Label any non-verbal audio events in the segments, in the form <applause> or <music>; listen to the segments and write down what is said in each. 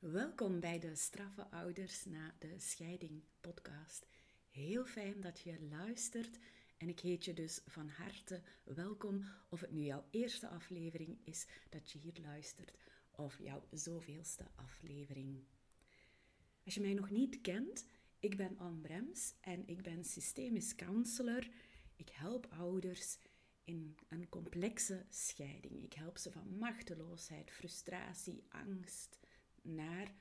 Welkom bij de Straffe Ouders na de Scheiding podcast. Heel fijn dat je luistert en ik heet je dus van harte welkom of het nu jouw eerste aflevering is dat je hier luistert of jouw zoveelste aflevering. Als je mij nog niet kent, ik ben Anne Brems en ik ben systemisch counselor. Ik help ouders in een complexe scheiding. Ik help ze van machteloosheid, frustratie, angst naar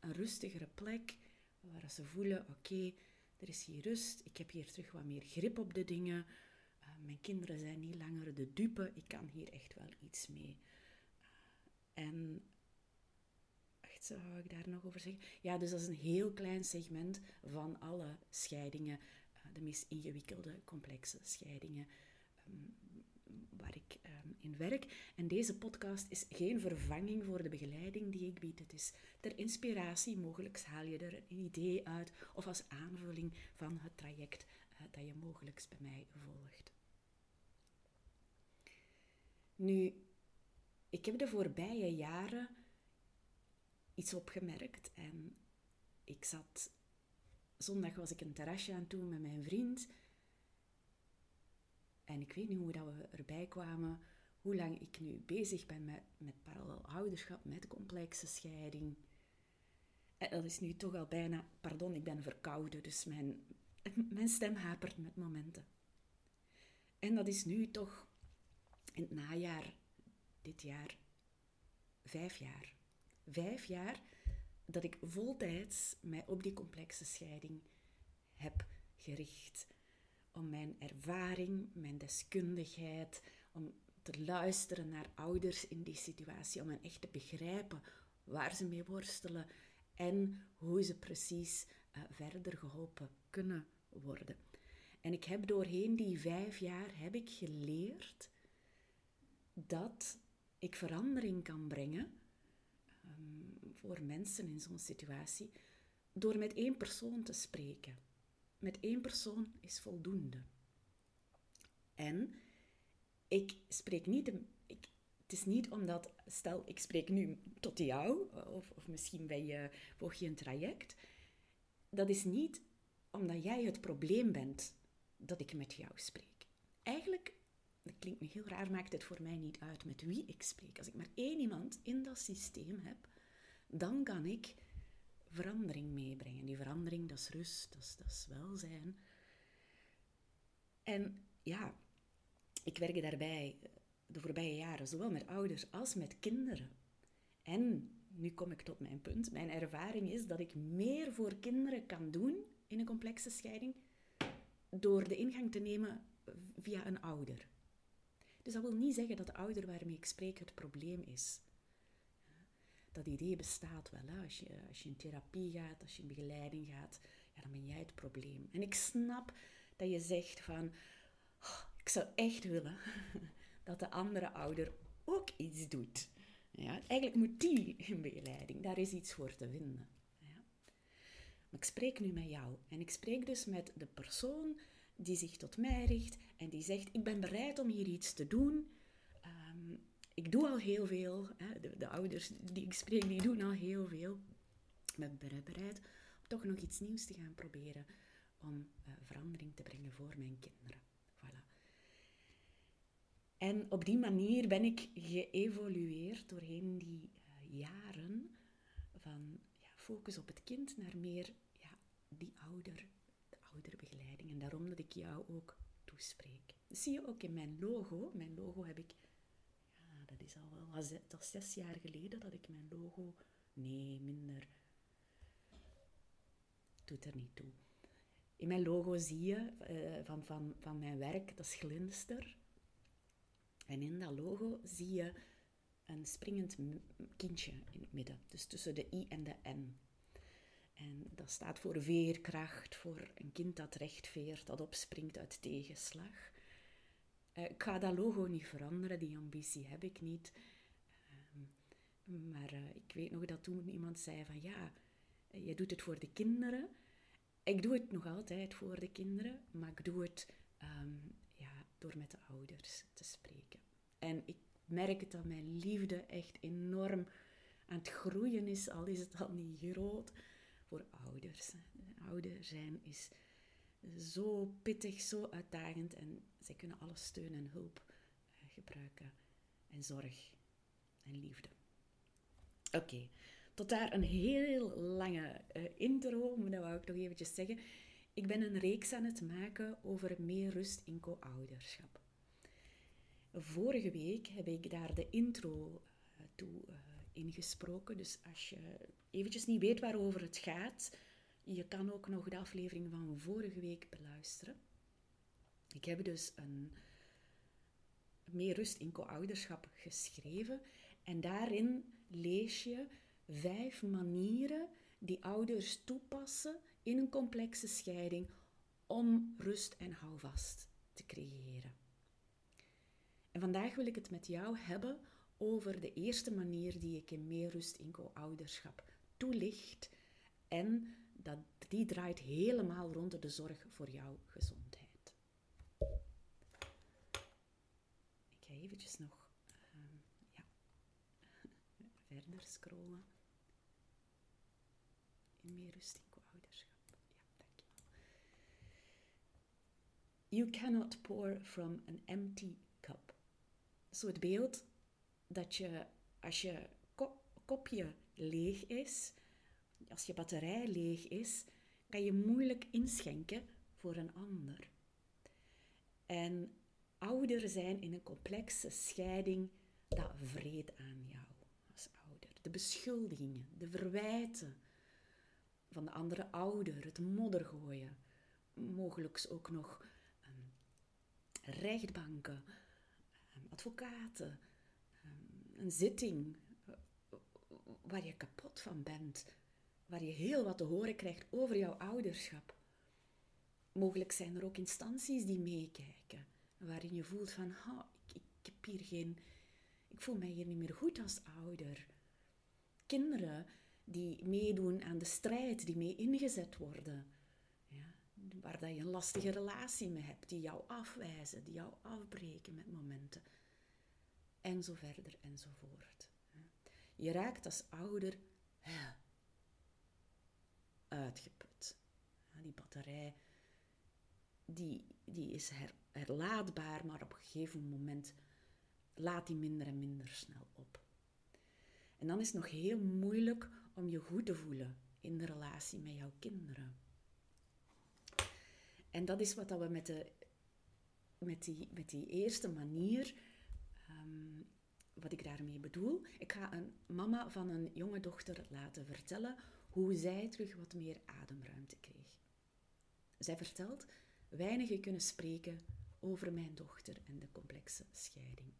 een rustigere plek waar ze voelen: oké, er is hier rust, ik heb hier terug wat meer grip op de dingen. Uh, mijn kinderen zijn niet langer de dupe, ik kan hier echt wel iets mee. Uh, en echt, zou ik daar nog over zeggen? Ja, dus dat is een heel klein segment van alle scheidingen, uh, de meest ingewikkelde, complexe scheidingen. Um, waar ik um, in werk. En deze podcast is geen vervanging voor de begeleiding die ik bied. Het is ter inspiratie, mogelijk haal je er een idee uit of als aanvulling van het traject uh, dat je mogelijk bij mij volgt. Nu, ik heb de voorbije jaren iets opgemerkt en ik zat zondag was ik een terrasje aan toe met mijn vriend en ik weet niet hoe dat we erbij kwamen, hoe lang ik nu bezig ben met, met parallel ouderschap, met complexe scheiding. En dat is nu toch al bijna, pardon, ik ben verkouden, dus mijn, mijn stem hapert met momenten. En dat is nu toch in het najaar, dit jaar, vijf jaar. Vijf jaar dat ik voltijds mij op die complexe scheiding heb gericht om mijn ervaring, mijn deskundigheid, om te luisteren naar ouders in die situatie, om hen echt te begrijpen waar ze mee worstelen en hoe ze precies uh, verder geholpen kunnen worden. En ik heb doorheen die vijf jaar heb ik geleerd dat ik verandering kan brengen um, voor mensen in zo'n situatie door met één persoon te spreken met één persoon is voldoende. En ik spreek niet, ik, het is niet omdat, stel ik spreek nu tot jou, of, of misschien ben je, volg je een traject, dat is niet omdat jij het probleem bent dat ik met jou spreek. Eigenlijk, dat klinkt nu heel raar, maakt het voor mij niet uit met wie ik spreek. Als ik maar één iemand in dat systeem heb, dan kan ik verandering meebrengen. Die verandering, dat is rust, dat is, dat is welzijn. En ja, ik werk daarbij de voorbije jaren zowel met ouders als met kinderen. En nu kom ik tot mijn punt. Mijn ervaring is dat ik meer voor kinderen kan doen in een complexe scheiding door de ingang te nemen via een ouder. Dus dat wil niet zeggen dat de ouder waarmee ik spreek het probleem is dat idee bestaat wel. Hè? Als, je, als je in therapie gaat, als je in begeleiding gaat, ja, dan ben jij het probleem. En ik snap dat je zegt van, oh, ik zou echt willen <laughs> dat de andere ouder ook iets doet. Ja, eigenlijk moet die in begeleiding, daar is iets voor te vinden. Ja. Maar ik spreek nu met jou en ik spreek dus met de persoon die zich tot mij richt en die zegt, ik ben bereid om hier iets te doen. Ik doe al heel veel. Hè. De, de, ouders die ik spreek, die doen al heel veel. Ik ben bereid om toch nog iets nieuws te gaan proberen om uh, verandering te brengen voor mijn kinderen. Voilà. En op die manier ben ik geëvolueerd doorheen die uh, jaren van ja, focus op het kind naar meer ja, die ouder, de ouderbegeleiding. En daarom dat ik jou ook toespreek. Dat zie je ook in mijn logo. Mijn logo heb ik is al wel dat is zes jaar geleden dat ik mijn logo. Nee, minder. Doet er niet toe. In mijn logo zie je uh, van, van, van mijn werk, dat is glinster. En in dat logo zie je een springend kindje in het midden. Dus tussen de I en de N. En dat staat voor veerkracht, voor een kind dat rechtveert, dat opspringt uit tegenslag. Uh, ik ga dat logo niet veranderen, die ambitie heb ik niet. Um, maar uh, ik weet nog dat toen iemand zei van ja, je doet het voor de kinderen. Ik doe het nog altijd voor de kinderen, maar ik doe het um, ja, door met de ouders te spreken. En ik merk dat mijn liefde echt enorm aan het groeien is, al is het al niet groot, voor ouders. Ouder zijn is zo pittig, zo uitdagend en zij kunnen alle steun en hulp eh, gebruiken en zorg en liefde. Oké, tot daar een heel lange uh, intro, maar dat wou ik nog eventjes zeggen. Ik ben een reeks aan het maken over meer rust in co-ouderschap. Vorige week heb ik daar de intro uh, toe ingesproken. Dus als je eventjes niet weet waarover het gaat, je kan ook nog de aflevering van vorige week beluisteren. Ik heb dus een meer rust in co-ouderschap geschreven en daarin lees je vijf manieren die ouders toepassen in een complexe scheiding om rust en houvast te creëren. En vandaag wil ik het met jou hebben over de eerste manier die ik in meer rust in co-ouderschap toelicht. En dat, die draait helemaal rond de zorg voor jouw gezondheid. Ik ga eventjes nog um, ja, <laughs> verder scrollen. In meer rust in co-ouderschap. Ja, dankjewel. You cannot pour from an empty cup. Zo het beeld dat je als je kopje leeg is, als je batterij leeg is, kan je moeilijk inschenken voor een ander. En ouder zijn in een complexe scheiding, dat vreet aan jou als ouder. De beschuldigingen, de verwijten van de andere ouder, het modder gooien, mogelijk ook nog um, rechtbanken, um, advocaten, um, een zitting uh, waar je kapot van bent, waar je heel wat te horen krijgt over jouw ouderschap. Mogelijk zijn er ook instanties die meekijken, waarin je voelt van, ik, ik heb hier geen, ik voel mij hier niet meer goed als ouder. Kinderen die meedoen aan de strijd, die mee ingezet worden. Ja, waar dat je een lastige relatie mee hebt, die jou afwijzen, die jou afbreken met momenten. En zo verder enzovoort. Je raakt als ouder uitgeput. Die batterij die, die is her, herlaadbaar, maar op een gegeven moment laat die minder en minder snel op. En dan is het nog heel moeilijk om je goed te voelen in de relatie met jouw kinderen. En dat is wat we met, de, met, die, met die eerste manier, um, wat ik daarmee bedoel. Ik ga een mama van een jonge dochter laten vertellen hoe zij terug wat meer ademruimte kreeg. Zij vertelt, weinigen kunnen spreken over mijn dochter en de complexe scheiding.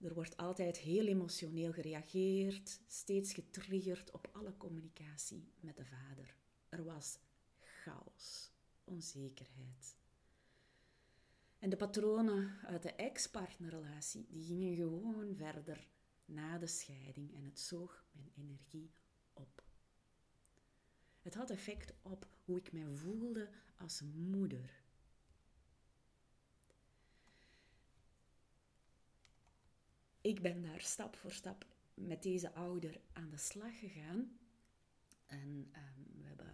Er wordt altijd heel emotioneel gereageerd, steeds getriggerd op alle communicatie met de vader. Er was chaos, onzekerheid. En de patronen uit de ex-partnerrelatie, die gingen gewoon verder na de scheiding en het zoog mijn energie op. Het had effect op hoe ik mij voelde als moeder. Ik ben daar stap voor stap met deze ouder aan de slag gegaan. En um, we hebben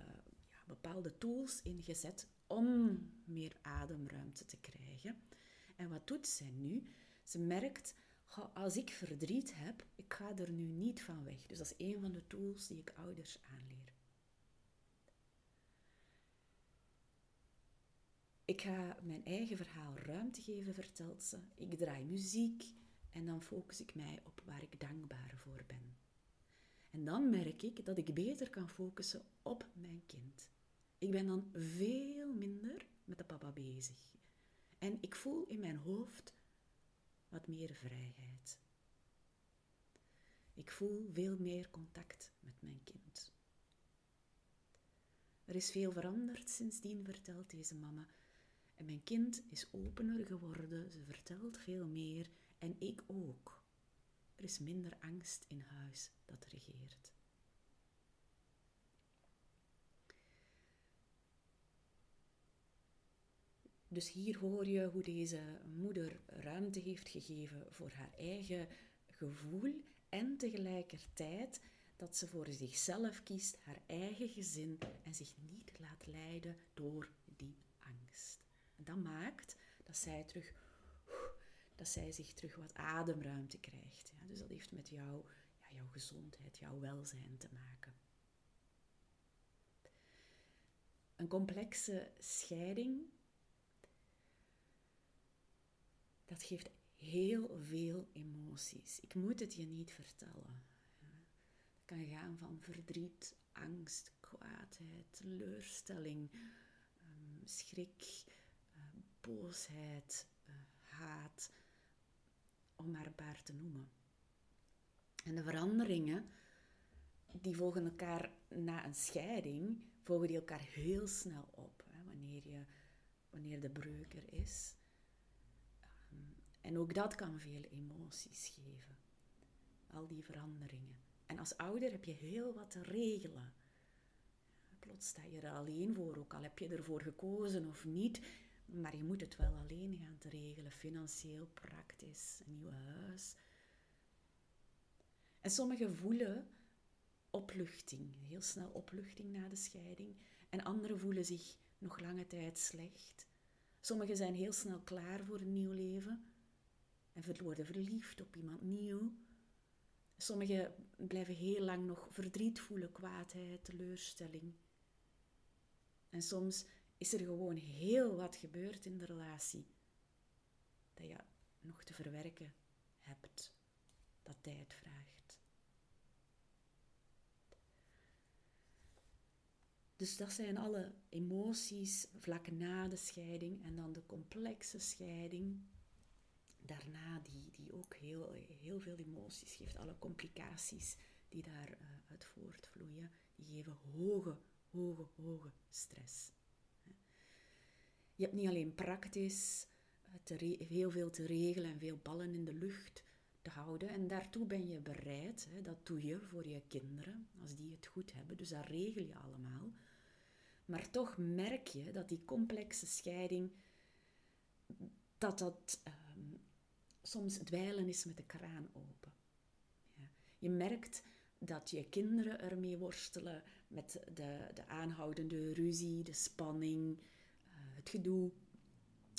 ja, bepaalde tools ingezet om meer ademruimte te krijgen. En wat doet zij nu? Ze merkt als ik verdriet heb, ik ga er nu niet van weg. Dus dat is een van de tools die ik ouders aanleer. Ik ga mijn eigen verhaal ruimte geven, vertelt ze. Ik draai muziek en dan focus ik mij op waar ik dankbaar voor ben. En dan merk ik dat ik beter kan focussen op mijn kind. Ik ben dan veel minder met de papa bezig. En ik voel in mijn hoofd wat meer vrijheid. Ik voel veel meer contact met mijn kind. Er is veel veranderd sindsdien, vertelt deze mama. En mijn kind is opener geworden, ze vertelt veel meer en ik ook. Er is minder angst in huis dat regeert. Dus hier hoor je hoe deze moeder ruimte heeft gegeven voor haar eigen gevoel en tegelijkertijd dat ze voor zichzelf kiest, haar eigen gezin en zich niet laat leiden door die angst. Dat maakt dat zij, terug, dat zij zich terug wat ademruimte krijgt. Ja, dus dat heeft met jou, ja, jouw gezondheid, jouw welzijn te maken. Een complexe scheiding, dat geeft heel veel emoties. Ik moet het je niet vertellen. Het kan gaan van verdriet, angst, kwaadheid, teleurstelling, ehm, schrik, eh, boosheid, eh, haat, om maar een paar te noemen. En de veranderingen, die volgen elkaar na een scheiding, volgen die elkaar heel snel op. Hè, wanneer, je, wanneer de breuk er is. En ook dat kan veel emoties geven. Al die veranderingen. En als ouder heb je heel wat te regelen. Plots sta je er alleen voor, ook al heb je ervoor gekozen of niet. Maar je moet het wel alleen gaan regelen, financieel, praktisch, een nieuw huis. En sommigen voelen opluchting, heel snel opluchting na de scheiding. En anderen voelen zich nog lange tijd slecht. Sommigen zijn heel snel klaar voor een nieuw leven en worden verliefd op iemand nieuw. Sommigen blijven heel lang nog verdriet voelen, kwaadheid, teleurstelling. En soms is er gewoon heel wat gebeurd in de relatie dat je nog te verwerken hebt, dat tijd vraagt. Dus dat zijn alle emoties vlak na de scheiding en dan de complexe scheiding. Daarna die, die ook heel, heel veel emoties geeft, alle complicaties die daaruit uh, voortvloeien, die geven hoge, hoge, hoge stress. Je hebt niet alleen praktisch eh, heel veel te regelen en veel ballen in de lucht te houden. En daartoe ben je bereid. Hè, dat doe je voor je kinderen, als die het goed hebben. Dus dat regel je allemaal. Maar toch merk je dat die complexe scheiding, dat dat um, soms dweilen is met de kraan open. Ja. Je merkt dat je kinderen ermee worstelen met de, de aanhoudende ruzie, de spanning, uh, het gedoe.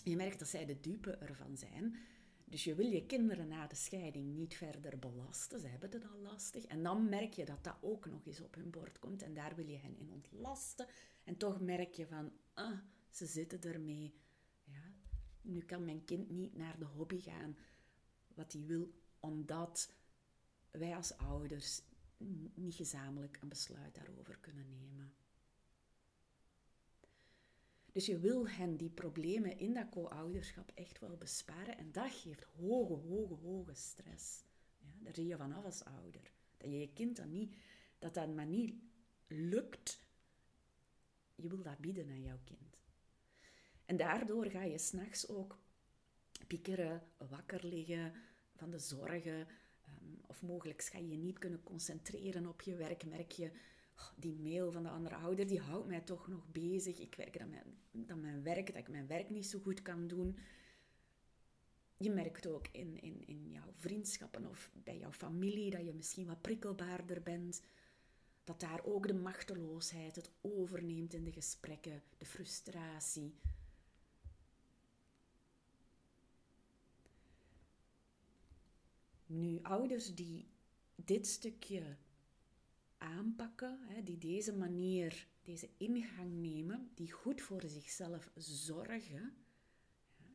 Je merkt dat zij de dupe ervan zijn. Dus je wil je kinderen na de scheiding niet verder belasten. Ze hebben het al lastig. En dan merk je dat dat ook nog eens op hun bord komt. En daar wil je hen in ontlasten. En toch merk je van, ah, ze zitten ermee. Ja, nu kan mijn kind niet naar de hobby gaan wat hij wil, omdat wij als ouders niet gezamenlijk een besluit daarover kunnen nemen. Dus je wil hen die problemen in dat co-ouderschap echt wel besparen en dat geeft hoge, hoge, hoge stress. Ja, daar zie je vanaf als ouder. Dat je je kind dan niet, dat dat maar niet lukt je wil dat bieden aan jouw kind. En daardoor ga je s'nachts ook piekeren, wakker liggen van de zorgen. Um, of mogelijk ga je je niet kunnen concentreren op je werk. Merk je, oh, die mail van de andere ouder, die houdt mij toch nog bezig. Ik werk aan mijn, mijn werk, dat ik mijn werk niet zo goed kan doen. Je merkt ook in, in, in jouw vriendschappen of bij jouw familie dat je misschien wat prikkelbaarder bent dat daar ook de machteloosheid het overneemt in de gesprekken, de frustratie. Nu, ouders die dit stukje aanpakken, die deze manier, deze ingang nemen, die goed voor zichzelf zorgen.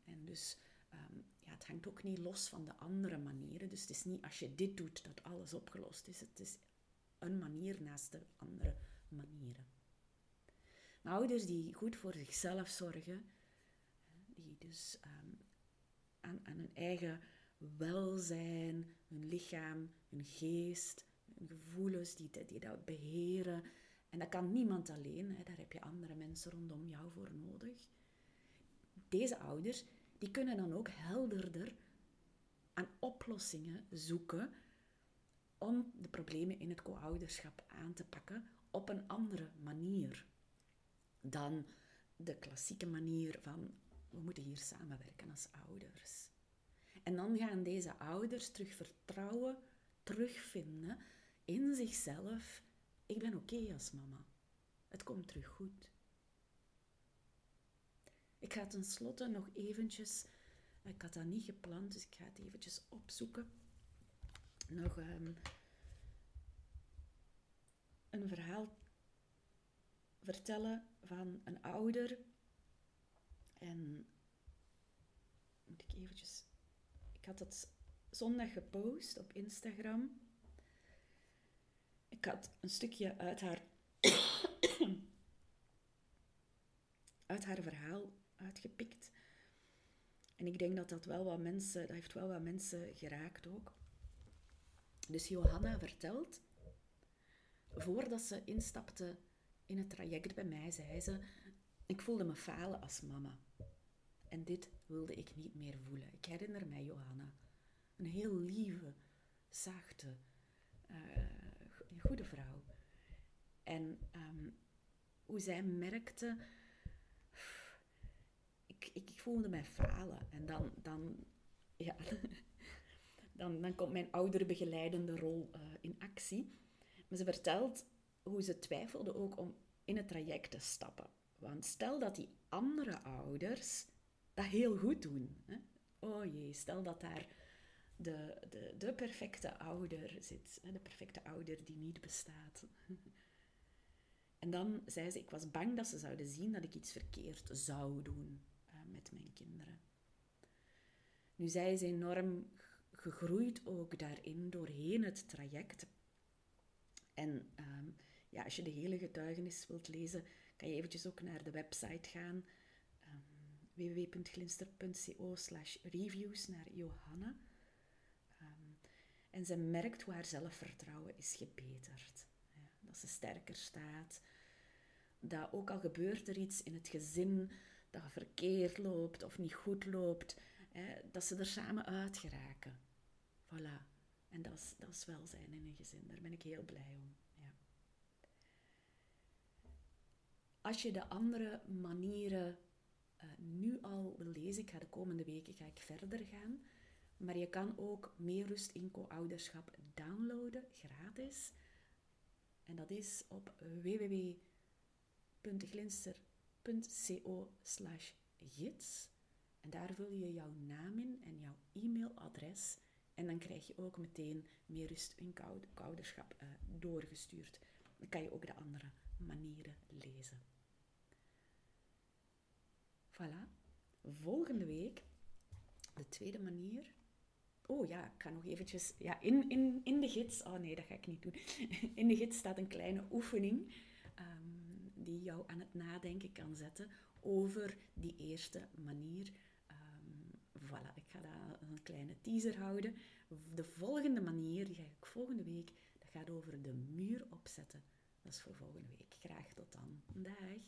En dus ehm, ja, het hangt ook niet los van de andere manieren. Dus het is niet als je dit doet dat alles opgelost is. Het is een manier naast de andere manieren. Maar ouders die goed voor zichzelf zorgen, die dus ehm, aan, aan hun eigen welzijn, hun lichaam, hun geest, hun gevoelens, die, die dat beheren. En dat kan niemand alleen, hè, daar heb je andere mensen rondom jou voor nodig. Deze ouders, die kunnen dan ook helderder aan oplossingen zoeken om de problemen in het co-ouderschap aan te pakken op een andere manier dan de klassieke manier van we moeten hier samenwerken als ouders. En dan gaan deze ouders terug vertrouwen, terugvinden in zichzelf. Ik ben oké als mama. Het komt terug goed. Ik ga tenslotte nog eventjes, ik had dat niet gepland, dus ik ga het eventjes opzoeken. Nog um, een verhaal vertellen van een ouder. En moet ik eventjes. Ik had het zondag gepost op Instagram. Ik had een stukje uit haar, <coughs> uit haar verhaal uitgepikt. En ik denk dat dat wel wat mensen, dat heeft wel wat mensen geraakt ook. Dus Johanna vertelt, voordat ze instapte in het traject bij mij, zei ze, ik voelde me falen als mama. En dit wilde ik niet meer voelen. Ik herinner mij Johanna. Een heel lieve, zachte, uh, goede vrouw. En um, hoe zij merkte, ik, ik, ik, voelde mij falen. En dan, dan, ja, <laughs> dan, dan komt mijn ouderbegeleidende rol uh, in actie. Maar ze vertelt hoe ze twijfelde ook om in het traject te stappen. Want stel dat die andere ouders dat heel goed doen. Hè? Oh jee, stel dat daar de, de, de perfecte ouder zit. Hè? De perfecte ouder die niet bestaat. <laughs> En dan zei ze, ik was bang dat ze zouden zien dat ik iets verkeerd zou doen uh, met mijn kinderen. Nu, zij is enorm gegroeid ook daarin, doorheen het traject. En um, ja, als je de hele getuigenis wilt lezen, kan je eventjes ook naar de website gaan. Um, www.glinster.co reviews naar Johanna. Um, en ze merkt hoe haar zelfvertrouwen is gebeterd. Ja, dat ze sterker staat. Dat ook al gebeurt er iets in het gezin dat verkeerd loopt of niet goed loopt, hè, dat ze er samen uit geraken. Voilà. En dat is, dat is welzijn in een gezin. Daar ben ik heel blij om. Als je de andere manieren uh, nu al wil lezen, ik ga de komende weken ga ik verder gaan. Maar je kan ook meer rust in co-ouderschap downloaden, gratis. En dat is op www.glinster.co gids. En daar vul je jouw naam in en jouw e-mailadres. En dan krijg je ook meteen meer rust in ouderschap uh, doorgestuurd. Dan kan je ook de andere manieren lezen. Voilà. Volgende week, de tweede manier. Oh ja, ik ga nog eventjes... Ja, in, in, in de gids... Oh nee, dat ga ik niet doen. <laughs> In de gids staat een kleine oefening um, die jou aan het nadenken kan zetten over die eerste manier. Voilà, ik ga daar een kleine teaser houden. De volgende manier, die ga ik volgende week, dat gaat over de muur opzetten. Dat is voor volgende week. Graag tot dan. Dag.